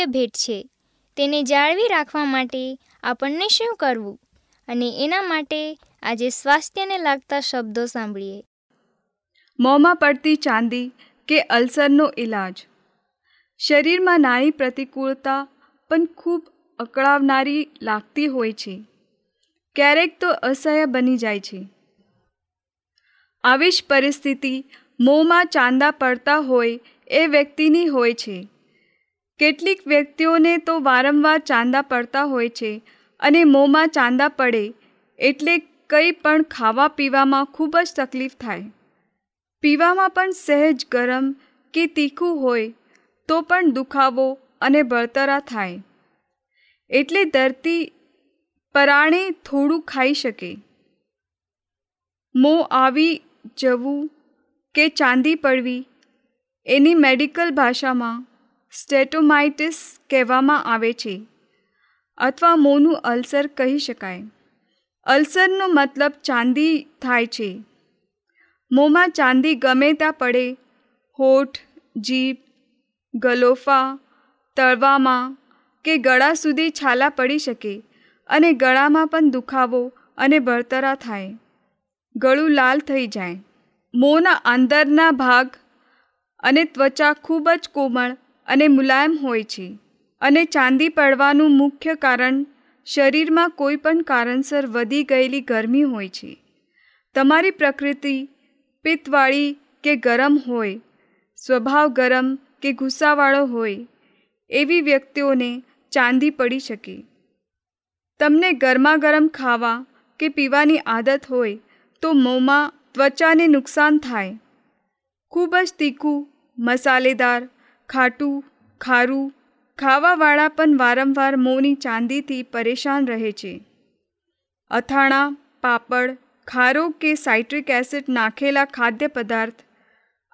અમૂલ્ય ભેટ છે. તેને જાળવી રાખવા માટે આપણને શું કરવું? અને એના માટે આજે સ્વાસ્થ્યને લાગતા શબ્દો સાંભળીએ. મોંમાં પડતી ચાંદી કે અલ્સરનો ઇલાજ શરીરમાં નાની પ્રતિકૂળતા પણ ખૂબ અકળાવનારી લાગતી હોય છે. ક્યારેક તો અસહ્ય બની જાય છે. આવી જ પરિસ્થિતિ મોંમાં ચાંદા પડતા હોય એ વ્યક્તિની હોય છે. કેટલીક વ્યક્તિઓને તો વારંવાર ચાંદા પડતા હોય છે અને મોંમાં ચાંદા પડે એટલે કંઈ પણ ખાવા પીવામાં ખૂબ જ તકલીફ થાય. પીવામાં પણ સહેજ ગરમ કે તીખું હોય તો પણ દુખાવો અને બળતરા થાય. એટલે ધરતી પરાણે થોડું ખાઈ શકે. મોં આવી જવું કે ચાંદી પડવી એની મેડિકલ ભાષામાં સ્ટેટોમાઇટિસ કહેવામાં આવે છે અથવા મોંનું અલ્સર કહી શકાય. અલ્સરનો મતલબ ચાંદી થાય છે. મોંમાં ચાંદી ગમે ત્યાં પડે, હોઠ, જીભ, ગલોફા, તળવામાં કે ગળા સુધી છાલા પડી શકે અને ગળામાં પણ દુખાવો અને બળતરા થાય. ગળું લાલ થઈ જાય. મોંના અંદરના ભાગ અને ત્વચા ખૂબ જ કોમળ અને મુલાયમ હોય છે. અને ચાંદી પડવાનું મુખ્ય કારણ શરીરમાં કોઈ પણ કારણસર વધી ગયેલી ગરમી હોય છે. તમારી પ્રકૃતિ પિત્તવાળી કે ગરમ હોય, સ્વભાવ ગરમ કે ગુસ્સાવાળો હોય, એવી વ્યક્તિઓને ચાંદી પડી શકે. તમને ગરમા ગરમ ખાવા કે પીવાની આદત હોય તો મોંમાં ત્વચાને નુકસાન થાય. ખૂબ જ તીખું, મસાલેદાર ખાટું, ખારું, ખાવાવાળા પણ વારંવાર મોંની ચાંદીથી પરેશાન રહે છે. અથાણા, પાપડ, ખારો કે સાઇટ્રિક એસિડ નાખેલા ખાદ્ય પદાર્થ,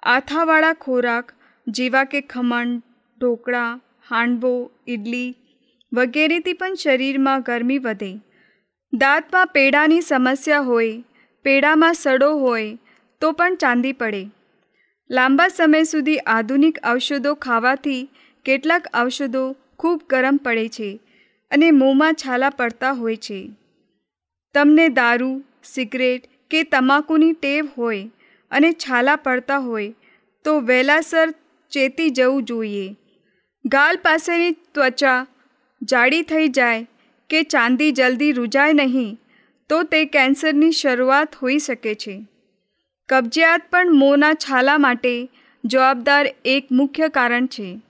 આથાવાળા ખોરાક જેવા કે ખમણ, ઢોકળા, હાંડવો ઇડલી વગેરેથી પણ શરીરમાં ગરમી વધે. દાંતમાં પેડાની સમસ્યા હોય, પેડામાં સડો હોય તો પણ ચાંદી પડે. લાંબા સમય સુધી આધુનિક ઔષધો ખાવાથી કેટલાક ઔષધો ખૂબ ગરમ પડે છે અને મોંમાં છાલા પડતા હોય છે. તમને દારૂ, સિગરેટ કે તમાકુની ટેવ હોય અને છાલા પડતા હોય તો વહેલાસર ચેતી જવું જોઈએ. ગાલ પાસેની ત્વચા જાડી થઈ જાય કે ચાંદી જલ્દી રૂજાય નહીં તો તે કેન્સરની શરૂઆત હોઈ શકે છે. કબજિયાત પણ મોંના છાલા માટે જવાબદાર એક મુખ્ય કારણ છે.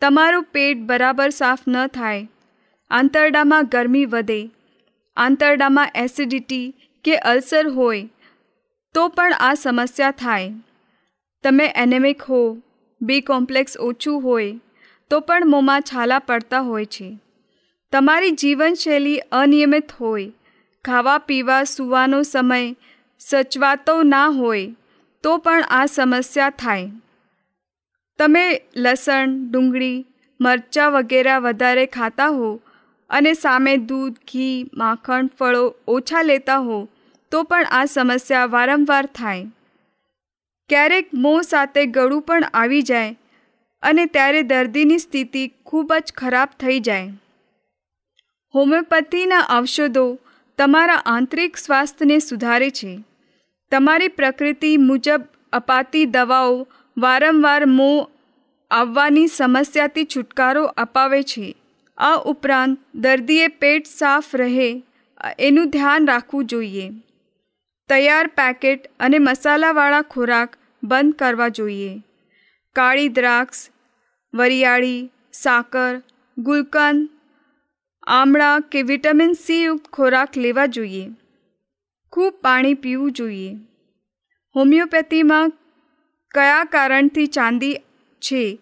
તમારું પેટ બરાબર સાફ ન થાય. આંતરડામાં ગરમી વધે. આંતરડામાં એસિડિટી કે અલ્સર હોય તો પણ આ સમસ્યા થાય. તમે એનેમિક હો, બી કોમ્પ્લેક્સ ઓછું હોય તો પણ મોંમાં છાલા પડતા હોય છે. તમારી જીવનશૈલી અનિયમિત હોય. ખાવા પીવા સૂવાનો સમય સચવાતો ના હોય, તો પણ આ સમસ્યા થાય. તમે લસણ, ડુંગળી, મરચાં વગેરે વધારે ખાતા હો અને સામે દૂધ, ઘી, માખણ, ફળો ઓછા લેતા હો, તો પણ આ સમસ્યા વારંવાર થાય. ક્યારેક મોં સાથે ગળું પણ આવી જાય અને ત્યારે દર્દીની સ્થિતિ ખૂબ જ ખરાબ થઈ જાય. હોમિયોપેથીના ઔષધો તમારા આંતરિક સ્વાસ્થ્યને સુધારે છે. તમારી પ્રકૃતિ મુજબ અપાતી દવાઓ વારંવાર મોં આવવાની સમસ્યાથી છુટકારો અપાવે છે. આ ઉપરાંત દર્દીએ પેટ સાફ રહે, એનું ધ્યાન રાખવું જોઈએ. તૈયાર પેકેટ અને મસાલાવાળા ખોરાક બંધ કરવા જોઈએ. કાળી દ્રાક્ષ, વરિયાળી, સાકર, ગુલકંદ, આમળા કે વિટામિન સી યુક્ત ખોરાક લેવા જોઈએ. ખૂબ પાણી પીવું જોઈએ. હોમિયોપેથીમાં કયા કારણથી ચાંદી છે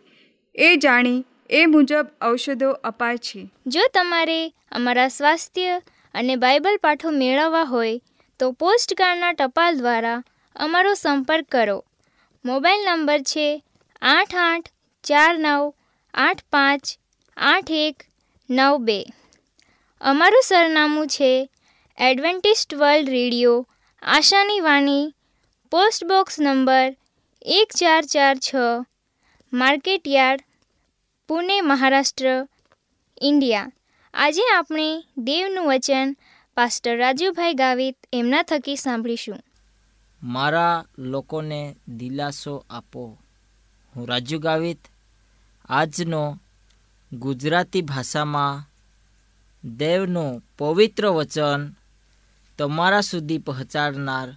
એ જાણી એ મુજબ ઔષધો અપાય છે. જો તમારે અમારા સ્વાસ્થ્ય અને બાઇબલ પાઠો મેળવવા હોય, તો પોસ્ટકાર્ડના ટપાલ દ્વારા અમારો સંપર્ક કરો. મોબાઈલ નંબર છે આઠ આઠ ચાર નવ આઠ પાંચ આઠ એક નવ બે. અમારું સરનામું છે એડવેન્ટિસ્ટ વર્લ્ડ રેડિયો, આશાની વાણી, પોસ્ટ બોક્સ નંબર એક ચાર ચાર છ market yard Pune, Maharashtra, India. આજે આપણે દેવનું વચન પાસ્ટર રાજુભાઈ ગાવિત એમના થકી સાંભળીશું. મારા લોકોને દિલાસો આપો. હું રાજુ ગાવિત. આજનો ગુજરાતી ભાષામાં દેવનું પવિત્ર વચન તમારા સુધી પહોંચાડનાર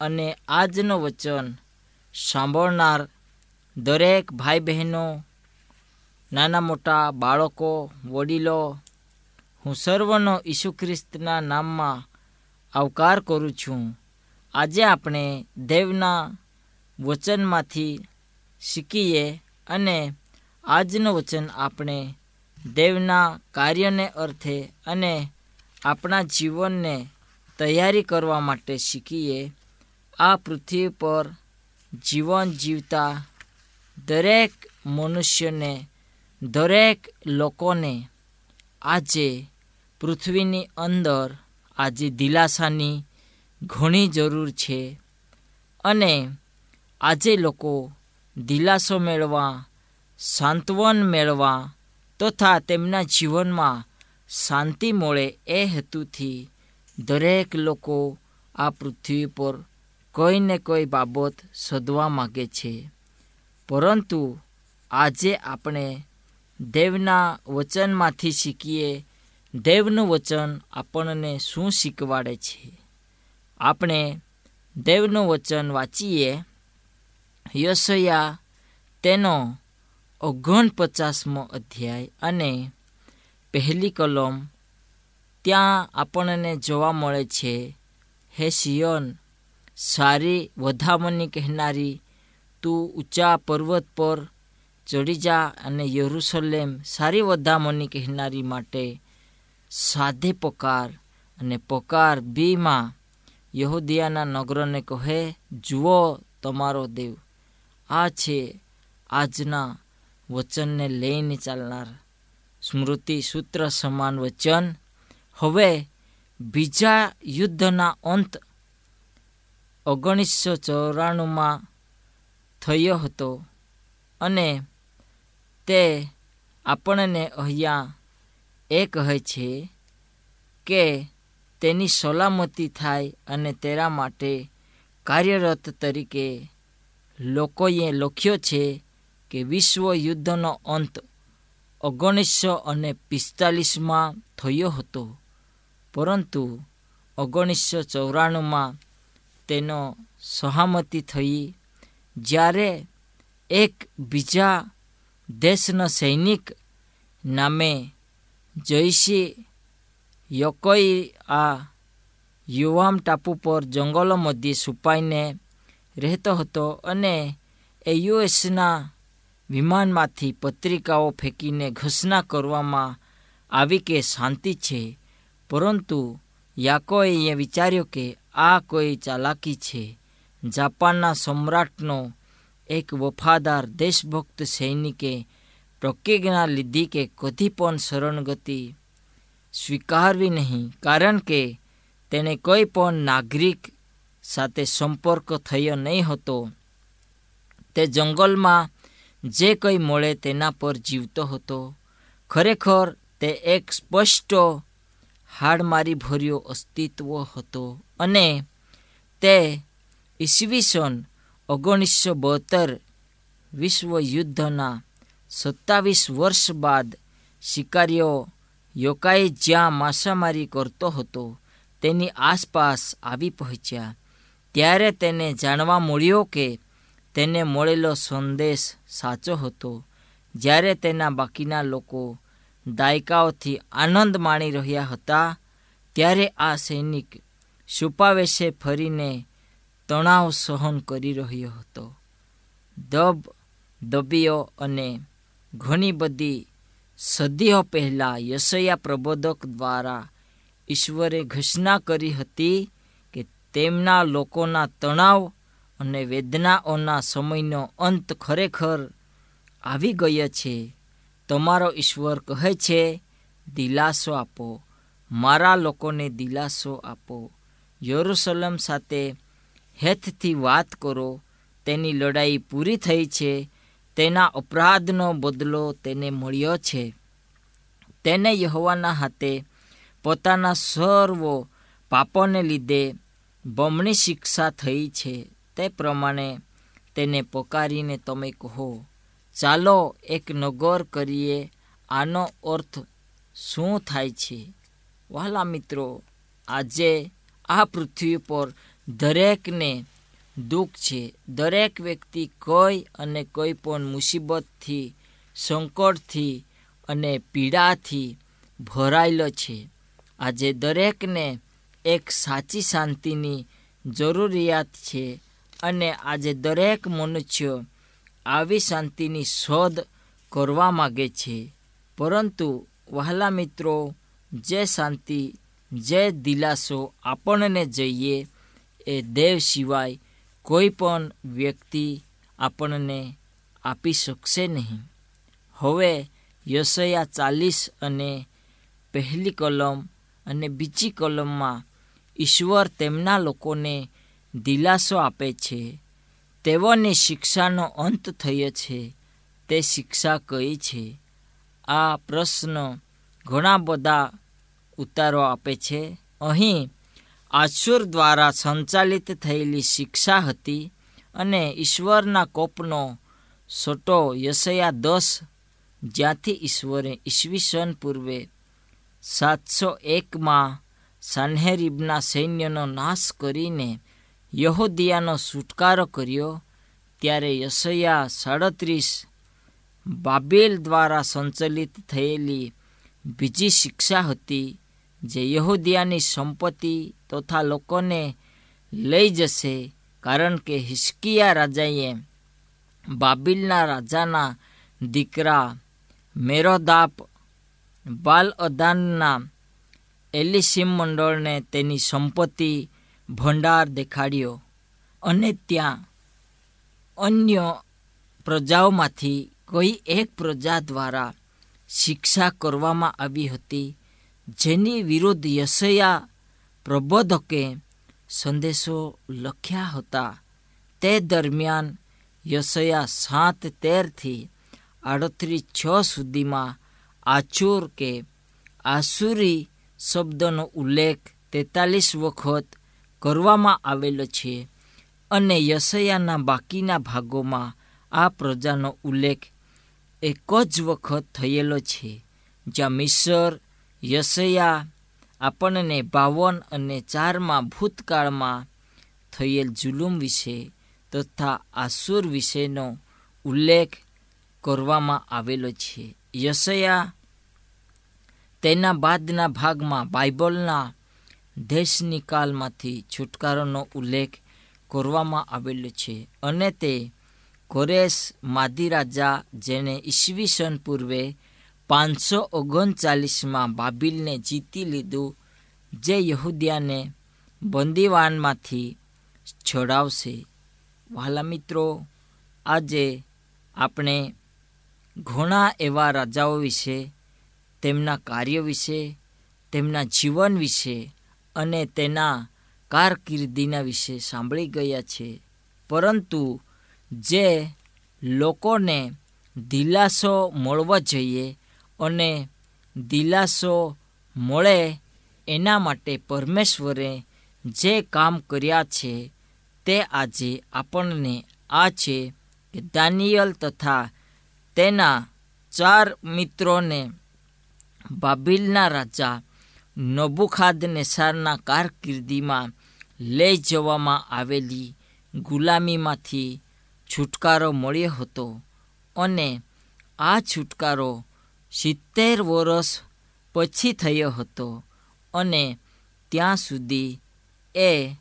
અને આજનો વચન સાંભળનાર દરેક ભાઈ બહેનો નાના મોટા બાળકો, વડીલો, હું સર્વનો ઈસુ ખ્રિસ્તના નામમાં આવકાર કરું છું. આજે આપણે દેવના વચનમાંથી શીખીએ અને આજનું વચન આપણે દેવના કાર્યને અર્થે અને આપણા જીવનને તૈયારી કરવા માટે શીખીએ, આ પૃથ્વી પર જીવન જીવતા દરેક મનુષ્યને, દરેક લોકોને આજે પૃથ્વીની અંદર આજે દિલાસાની ઘણી જરૂર છે અને આજે લોકો દિલાસો મેળવા સાંત્વન મેળવા તથા તેમના જીવનમાં શાંતિ મળે એ હેતુથી દરેક લોકો આ પૃથ્વી પર કોઈ ને કોઈ બાબત શોધવા માગે છે. પરંતુ આજે આપણે દેવના વચનમાંથી શીખીએ, દેવનું વચન આપણને શું શીખવાડે છે? આપણે દેવનું વચન વાંચીએ. યશયા તેનો ઓગણપચાસમો અધ્યાય અને પહેલી કલમ ત્યાં આપણને જોવા મળે છે, હે શિયન સારી વધામણી કહેનારી, તું ઊંચા પર્વત પર ચડી જા અને યરુસલેમ સારી વધામણી કહેનારી માટે સાધે પકાર અને પકાર બીમાં યહુદિયાના નગરોને કહે, જુઓ તમારો દેવ, આ છે આજના વચનને લઈને ચાલનાર. સ્મૃતિ સૂત્ર સમાન વચન હવે બીજા યુદ્ધના અંત ઓગણીસો ચોરાણુંમાં થયો હતો અને તે આપણને અહીંયા એ કહે છે કે તેની સલામતી થાય અને તેના માટે કાર્યરત તરીકે લોકોએ લખ્યો છે કે વિશ્વ યુદ્ધનો અંત ઓગણીસો અને પિસ્તાલીસમાં થયો હતો. પરંતુ ઓગણીસો ચોરાણુંમાં તેનો સહમતિ થઈ જ્યારે એક બીજા દેશનો સૈનિક નામે જયસી યકોઈ આ યુવામ ટાપુ પર જંગલો મધ્યે છુપાઈને રહેતો હતો અને એ યુએસના વિમાનમાંથી પત્રિકાઓ ફેંકીને ઘોષણા કરવામાં આવી કે શાંતિ છે. પરંતુ યાકોએ એ વિચાર્યો કે આ કોઈ ચાલાકી છે. જાપાનના સમ્રાટનો એક વફાદાર દેશભક્ત સૈનિકે પ્રતિજ્ઞા લીધી કે કદી પણ શરણગતિ સ્વીકારવી નહીં, કારણ કે તેણે કોઈ પણ નાગરિક સાથે સંપર્ક થયો નહીં હતો. તે જંગલમાં જે કંઈ મળે તેના પર જીવતો હતો. ખરેખર તે એક સ્પષ્ટ હાડમારી ભર્યો અસ્તિત્વ હતો અને તે ઈસવીસન ઓગણીસો બોતેર વિશ્વ યુદ્ધના સત્તાવીસ વર્ષ બાદ શિકારીઓ યોકાએ જ્યાં માછામારી કરતો હતો તેની આસપાસ આવી પહોંચ્યા. ત્યારે તેને જાણવા મળ્યો કે તેને મળેલો સંદેશ સાચો હતો. જ્યારે તેના બાકીના લોકો દાયકાઓથી આનંદ માણી રહ્યા હતા, ત્યારે આ સૈનિક છુપાવેશે ફરીને તણાવ સહન કરી રહ્યો હતો. દબ, દબીઓ અને ઘણી બધી સદીઓ પહેલાં યશયા પ્રબોધક દ્વારા ઈશ્વરે ઘોષણા કરી હતી કે તેમના લોકોના તણાવ અને વેદનાઓના સમયનો અંત ખરેખર આવી ગયો છે. તમારો ઈશ્વર કહે છે, દિલાસો આપો, મારા લોકોને દિલાસો આપો. યરુસલમ સાથે હેથથી વાત કરો, તેની લડાઈ પૂરી થઈ છે, તેના અપરાધનો બદલો તેને મળ્યો છે. તેને યહોવાના હાથે પોતાના સર્વ પાપોને લીધે બમણી શિક્ષા થઈ છે. તે પ્રમાણે તેને પોકારીને તમે કહો ચાલો એક નગર કરીએ. આનો અર્થ શું થાય છે? વહાલા મિત્રો, આજે આ પૃથ્વી પર દરેકને દુઃખ છે. દરેક વ્યક્તિ કોઈ અને કોઈ પણ મુસીબતથી, સંકટથી અને પીડાથી ભરાયેલો છે. આજે દરેકને એક સાચી શાંતિની જરૂરિયાત છે અને આજે દરેક મનુષ્ય આવી શાંતિની શોધ કરવા માગે છે. પરંતુ વહાલા મિત્રો, જે શાંતિ, જે દિલાસો આપણને જોઈએ, એ દેવ સિવાય કોઈ પણ વ્યક્તિ આપણને આપી શકશે નહીં. હવે યશયા ચાલીસ અને પહેલી કલમ અને બીજી કલમમાં ઈશ્વર તેમના લોકોને દિલાસો આપે છે. તેઓની શિક્ષાનો અંત થયો છે, તે શિક્ષા કઈ છે? આ પ્રશ્ન ઘણા બધા ઉતારો આપે છે. અહીં આસુર દ્વારા સંચાલિત થયેલી શિક્ષા હતી અને ઈશ્વરના કોપનો સોટો યશયા દસ, જ્યાંથી ઈશ્વરે ઈસવીસન પૂર્વે સાતસો એકમાં સાનહેરીબના સૈન્યનો નાશ કરીને યહૂદિયાનો છુટકારો કર્યો ત્યારે યશયા સાડત્રીસ બાબેલ દ્વારા સંચાલિત થયેલી બીજી શિક્ષા હતી જે યહૂદિયાની સંપત્તિ તથા લોકોને લઈ જશે કારણ કે હિસ્કિયા રાજાએ બાબિલના રાજાના દીકરા મેરોદાપ બાલ અદાનના એલિસિમ મંડળને તેની સંપત્તિ ભંડાર દેખાડ્યો અને ત્યાં અન્ય પ્રજાઓમાંથી કોઈ એક પ્રજા દ્વારા શિક્ષા કરવામાં આવી હતી, જેની વિરુદ્ધ યશયા પ્રબોધકે સંદેશો લખ્યા હતા. તે દરમિયાન યશયા સાત તેરથી આડત્રીસ છ સુધીમાં આચુર કે આસુરી શબ્દનો ઉલ્લેખ તેતાલીસ વખત કરવામાં આવેલો છે અને યશયાના બાકીના ભાગોમાં આ પ્રજાનો ઉલ્લેખ એક જ વખત થયેલો છે, જ્યાં મિસર, યશયા, આપણને બાવન અને ચારમાં ભૂતકાળમાં થયેલ જુલુમ વિશે તથા આસુર વિશેનો ઉલ્લેખ કરવામાં આવેલો છે. યશયા તેના બાદના ભાગમાં બાઇબલના દેશની નિકાલમાંથી છુટકારોનો ઉલ્લેખ કરવામાં આવેલો છે અને તે કોરેશ માદી રાજા જેણે ઈસવીસન પૂર્વે પાંચસો ઓગણચાલીસમાં બાબિલને જીતી લીધું, જે યહૂદિયાને બંદીવાનમાંથી છોડાવશે. વહાલા મિત્રો, આજે આપણે ઘણા એવા રાજાઓ વિશે, તેમના કાર્ય વિશે, તેમના જીવન વિશે અને તેના કારકિર્દીના વિશે સાંભળી ગયા છે. પરંતુ જે લોકોને દિલાસો મળવો જોઈએ અને દિલાસો મળે એના માટે પરમેશ્વરે જે કામ કર્યા છે તે આજે આપણને આ છે કે દાનિયલ તથા તેના ચાર મિત્રોને બાબિલના રાજા નબુખાદ નેસારના કારકિર્દીમાં લઈ જવામાં આવેલી ગુલામીમાંથી છુટકારો મળ્યો હતો અને આ છુટકારો સિત્તેર વર્ષ પછી થયો હતો અને ત્યાં સુધી એ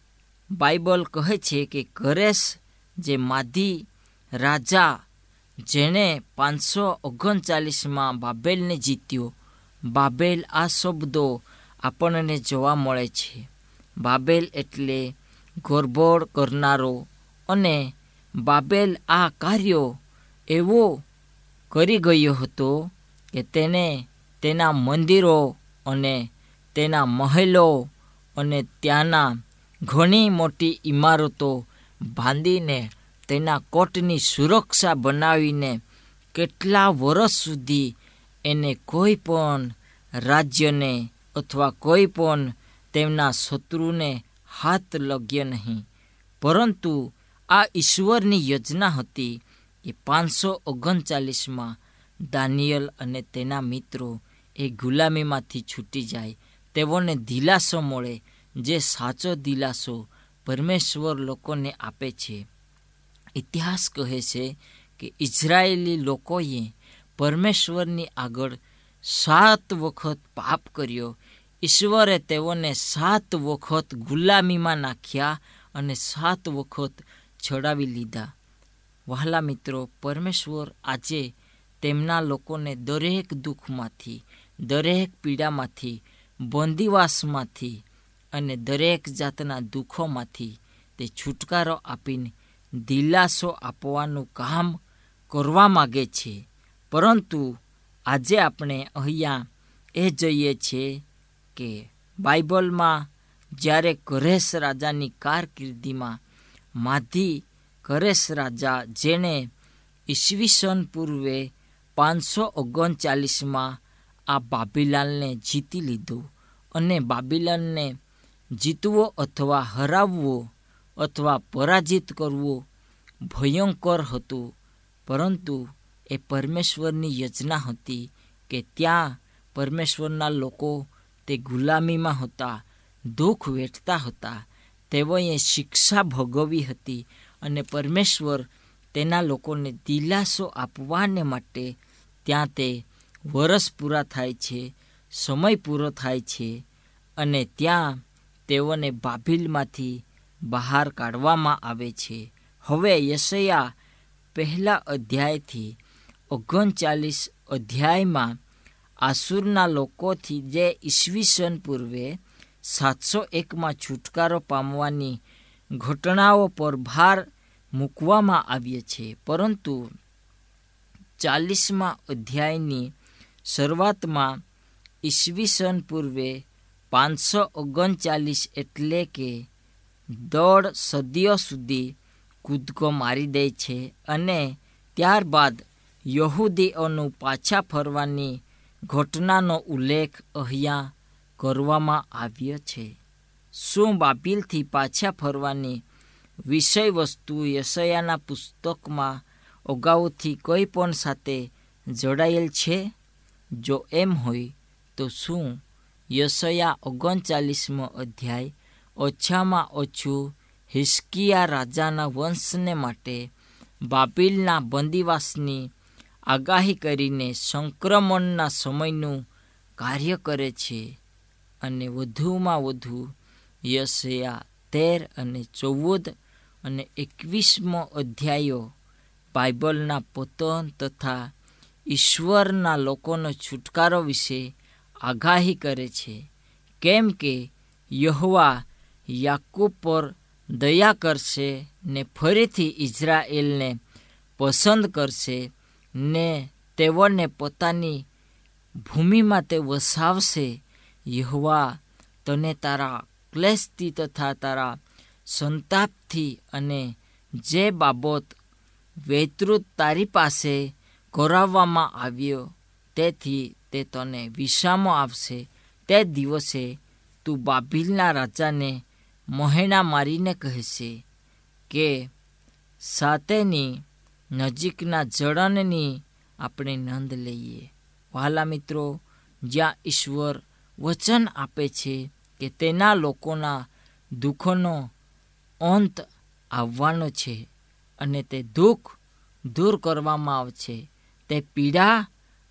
બાઇબલ કહે છે કે કરેશ જે માધી રાજા જેણે પાંચસો ઓગણચાલીસમાં બાબેલને જીત્યો. બાબેલ આ શબ્દો આપણને જોવા મળે છે. બાબેલ એટલે ગોરબોળ કરનારો અને બાબેલ આ કાર્યો એવો કરી ગયો હતો કે તેને તેના મંદિરો અને તેના મહેલો અને ત્યાંના ઘણી મોટી ઇમારતો બાંધીને તેના કોટની સુરક્ષા બનાવીને કેટલા વર્ષ સુધી એને કોઈ પણ રાજ્યને અથવા કોઈ પણ તેમના શત્રુને હાથ લગ્ય નહીં. પરંતુ આ ઈશ્વરની યોજના હતી એ પાંચસો ઓગણચાલીસમાં દાનિયલ અને તેના મિત્રો એ ગુલામીમાંથી છૂટી જાય. તેઓને દિલાસો મળે જે સાચો દિલાસો પરમેશ્વર લોકોને આપે છે. ઇતિહાસ કહે છે કે ઇઝરાયેલી લોકોએ પરમેશ્વરની આગળ સાત વખત પાપ કર્યો ઈશ્વરે તેઓને સાત વખત ગુલામીમાં નાખ્યા અને સાત વખત છડાવી લીધા. વહાલા મિત્રો, પરમેશ્વર આજે તેમના લોકોને દરેક દુઃખમાંથી, દરેક પીડામાંથી, બંદીવાસમાંથી અને દરેક જાતના દુઃખોમાંથી તે છુટકારો આપીને દિલાસો આપવાનું કામ કરવા માગે છે. પરંતુ આજે આપણે અહીંયા એ જોઈએ છીએ કે બાઇબલમાં જ્યારે કરેશ રાજાની કારકિર્દીમાં માધી કરેશ રાજા જેણે ઈસવીસન પૂર્વે પાંચસો ઓગણચાલીસમાં આ બાબીલાલને જીતી લીધું અને બાબીલાલને જીતવો અથવા હરાવવો અથવા પરાજિત કરવો ભયંકર હતું. પરંતુ એ પરમેશ્વરની યોજના હતી કે ત્યાં પરમેશ્વરના લોકો તે ગુલામીમાં હતા, દુઃખ વેઠતા હતા. તેઓએ શિક્ષા ભોગવી હતી અને પરમેશ્વર તેના લોકોને દિલાસો આપવાને માટે ત્યાં તે વરસ પૂરા થાય છે, સમય પૂરો થાય છે અને ત્યાં તેઓને બાભીલમાંથી બહાર કાઢવામાં આવે છે. હવે યશયા પહેલા અધ્યાયથી ઓગણચાલીસ અધ્યાયમાં આસુરના લોકોથી જે ઈસવીસન પૂર્વે સાતસો એકમાં છુટકારો પામવાની ઘટનાઓ પર ભાર મૂકવામાં આવ્યો છે. પરંતુ ચાલીસમાં અધ્યાયની શરૂઆતમાં ઈસવીસન પૂર્વે પાંચસો ઓગણચાલીસ એટલે કે દોઢ સદીઓ સુધી કૂદકો મારી દે છે અને ત્યારબાદ યહૂદીઓનું પાછા ફરવાની ઘટનાનો ઉલ્લેખ અહીંયા કરવામાં આવ્યો છે. શું બાબિલથી પાછા ફરવાની વિષય વસ્તુ યશયાના પુસ્તકમાં અગાઉથી કોઈ પણ સાથે જોડાયેલ છે? જો એમ હોય, તો શું યશયા ઓગણચાલીસમો અધ્યાય ઓછામાં ઓછું હિસ્કિયા રાજાના વંશને માટે બાબિલના બંદીવાસની આગાહી કરીને સંક્રમણના સમયનું કાર્ય કરે છે અને વધુમાં વધુ યશયા તેર અને ચૌદ અને એકવીસમો અધ્યાયો બાઇબલના પતન તથા ઈશ્વરના લોકોનો છુટકારો વિશે આગાહી કરે છે. કેમ કે યહવા યાકૂબ પર દયા કરશે ને ફરીથી ઇઝરાયેલને પસંદ કરશે ને તેઓને પોતાની ભૂમિમાં તે વસાવશે. યહવા, તને તારા ક્લેશથી તથા તારા સંતાપથી અને જે બાબત વૈતૃત તારી પાસે કરાવવામાં આવ્યો, તેથી તે તને વિસામો આપશે તે દિવસે તું બાબિલના રાજાને મહેણા મારીને કહેશે કે, સાતેની નજીકના જળનની આપણે નંદ લઈએ. વહાલા મિત્રો, જ્યાં ઈશ્વર વચન આપે છે કે તેના લોકોના દુઃખોનો અંત આવવાનો છે અને તે દુઃખ દૂર કરવામાં આવશે, તે પીડા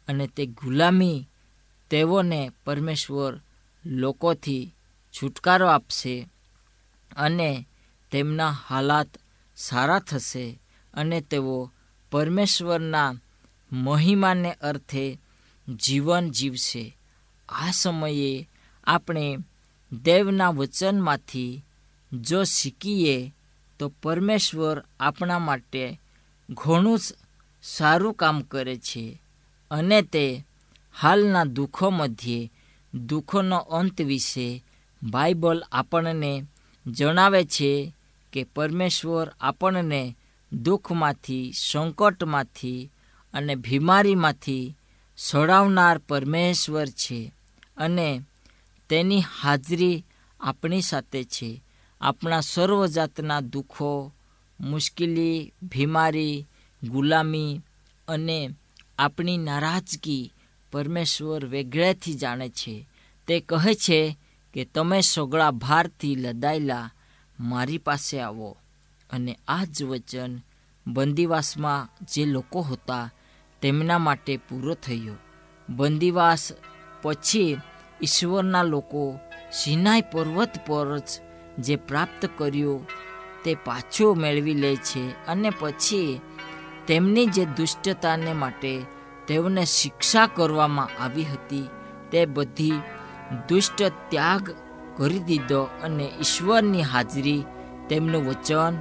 અને તે ગુલામી તેઓને પરમેશ્વર લોકોથી છુટકારો આપશે અને તેમના હાલાત સારા થશે અને તેઓ પરમેશ્વરના મહિમાને અર્થે જીવન જીવશે. આ સમયે આપણે દેવના વચનમાંથી જો શીખીએ, તો પરમેશ્વર આપણા માટે ઘણું જ સારું કામ કરે છે અને તે હાલના દુઃખો મધ્યે, દુઃખોનો અંત વિશે બાઇબલ આપણને જણાવે છે કે પરમેશ્વર આપણને દુઃખમાંથી, સંકટમાંથી અને બીમારીમાંથી છોડાવનાર પરમેશ્વર છે અને તેની હાજરી આપણી સાથે છે. આપણા સર્વ જાતના દુઃખો, મુશ્કેલી બીમારી ગુલામી અને આપણી નારાજગી પરમેશ્વર વેગળેથી જાણે છે. તે કહે છે કે તમે સગળા ભારથી લદાયેલા મારી પાસે આવો. અને આ જ વચન બંદીવાસમાં જે લોકો હતા, તેમના માટે પૂરો થયો. બંદીવાસ પછી ઈશ્વરના લોકો સિનાઈ પર્વત પર જ જે પ્રાપ્ત કર્યું, તે પાછું મેળવી લે છે અને પછી તેમની જે દુષ્ટતાને માટે તેઓને શિક્ષા કરવામાં આવી હતી, તે બધી દુષ્ટ ત્યાગ કરી દીધો અને ઈશ્વરની હાજરી તેમનું વચન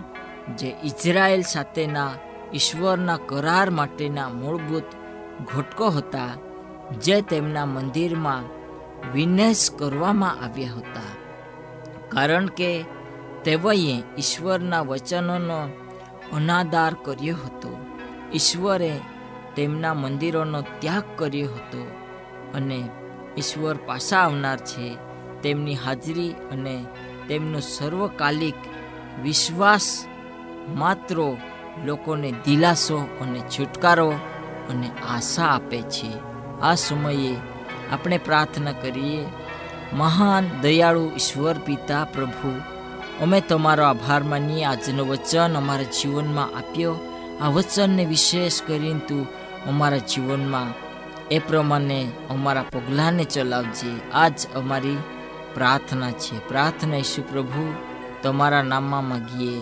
જે ઇઝરાયલ સાથેના ઈશ્વરના કરાર માટેના મૂળભૂત ઘટકો હતા, જે તેમના મંદિરમાં વિનેશ કરવામાં આવ્યા હતા. કારણ કે તેઓએ ઈશ્વરના વચનોનો અનાદાર કર્યો હતો. ઈશ્વરે તેમના મંદિરોનો ત્યાગ કર્યો હતો અને ઈશ્વર પાછા આવનાર છે. તેમની હાજરી અને તેમનો સર્વકાલિક વિશ્વાસ માત્ર લોકોને દિલાસો અને છુટકારો અને આશા આપે છે. આ સમયે આપણે પ્રાર્થના કરીએ, મહાન દયાળુ ઈશ્વર પિતા પ્રભુ, અમે તમારો આભાર માનીએ. આજનો વચન અમારા જીવનમાં આપ્યો. આ વચનને વિશેષ કરીને તું અમારા જીવનમાં એ પ્રમાણે અમારા પગલાંને ચલાવજે. આજ અમારી પ્રાર્થના છે. પ્રાર્થના ઈશુ પ્રભુ, તમારા નામમાં માગીએ.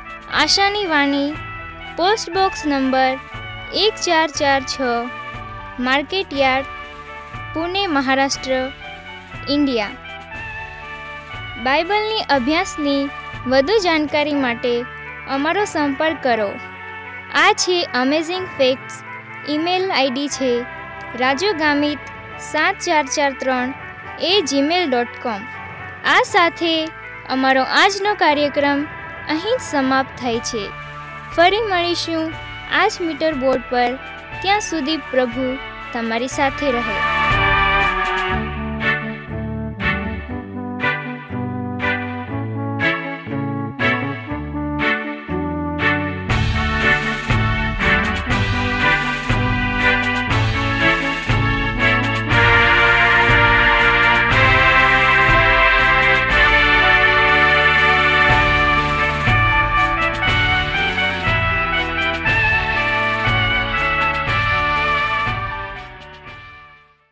આશાની વાણી પોસ્ટ બોક્સ નંબર એક ચાર ચાર છ market yard Pune, Maharashtra, India. બાઇબલની અભ્યાસની વધુ જાણકારી માટે અમારો સંપર્ક કરો. આ છે અમેઝિંગ ફેક્ટ્સ ઈમેલ આઈડી છે રાજુ ગામિત સાત ચાર ચાર ત્રણ એ જીમેલ ડોટ કોમ આ સાથે અમારો આજનો કાર્યક્રમ અહીં જ સમાપ્ત થાય છે. ફરી મળીશું આ જ મીટર બોર્ડ પર. ત્યાં સુધી પ્રભુ તમારી સાથે રહે.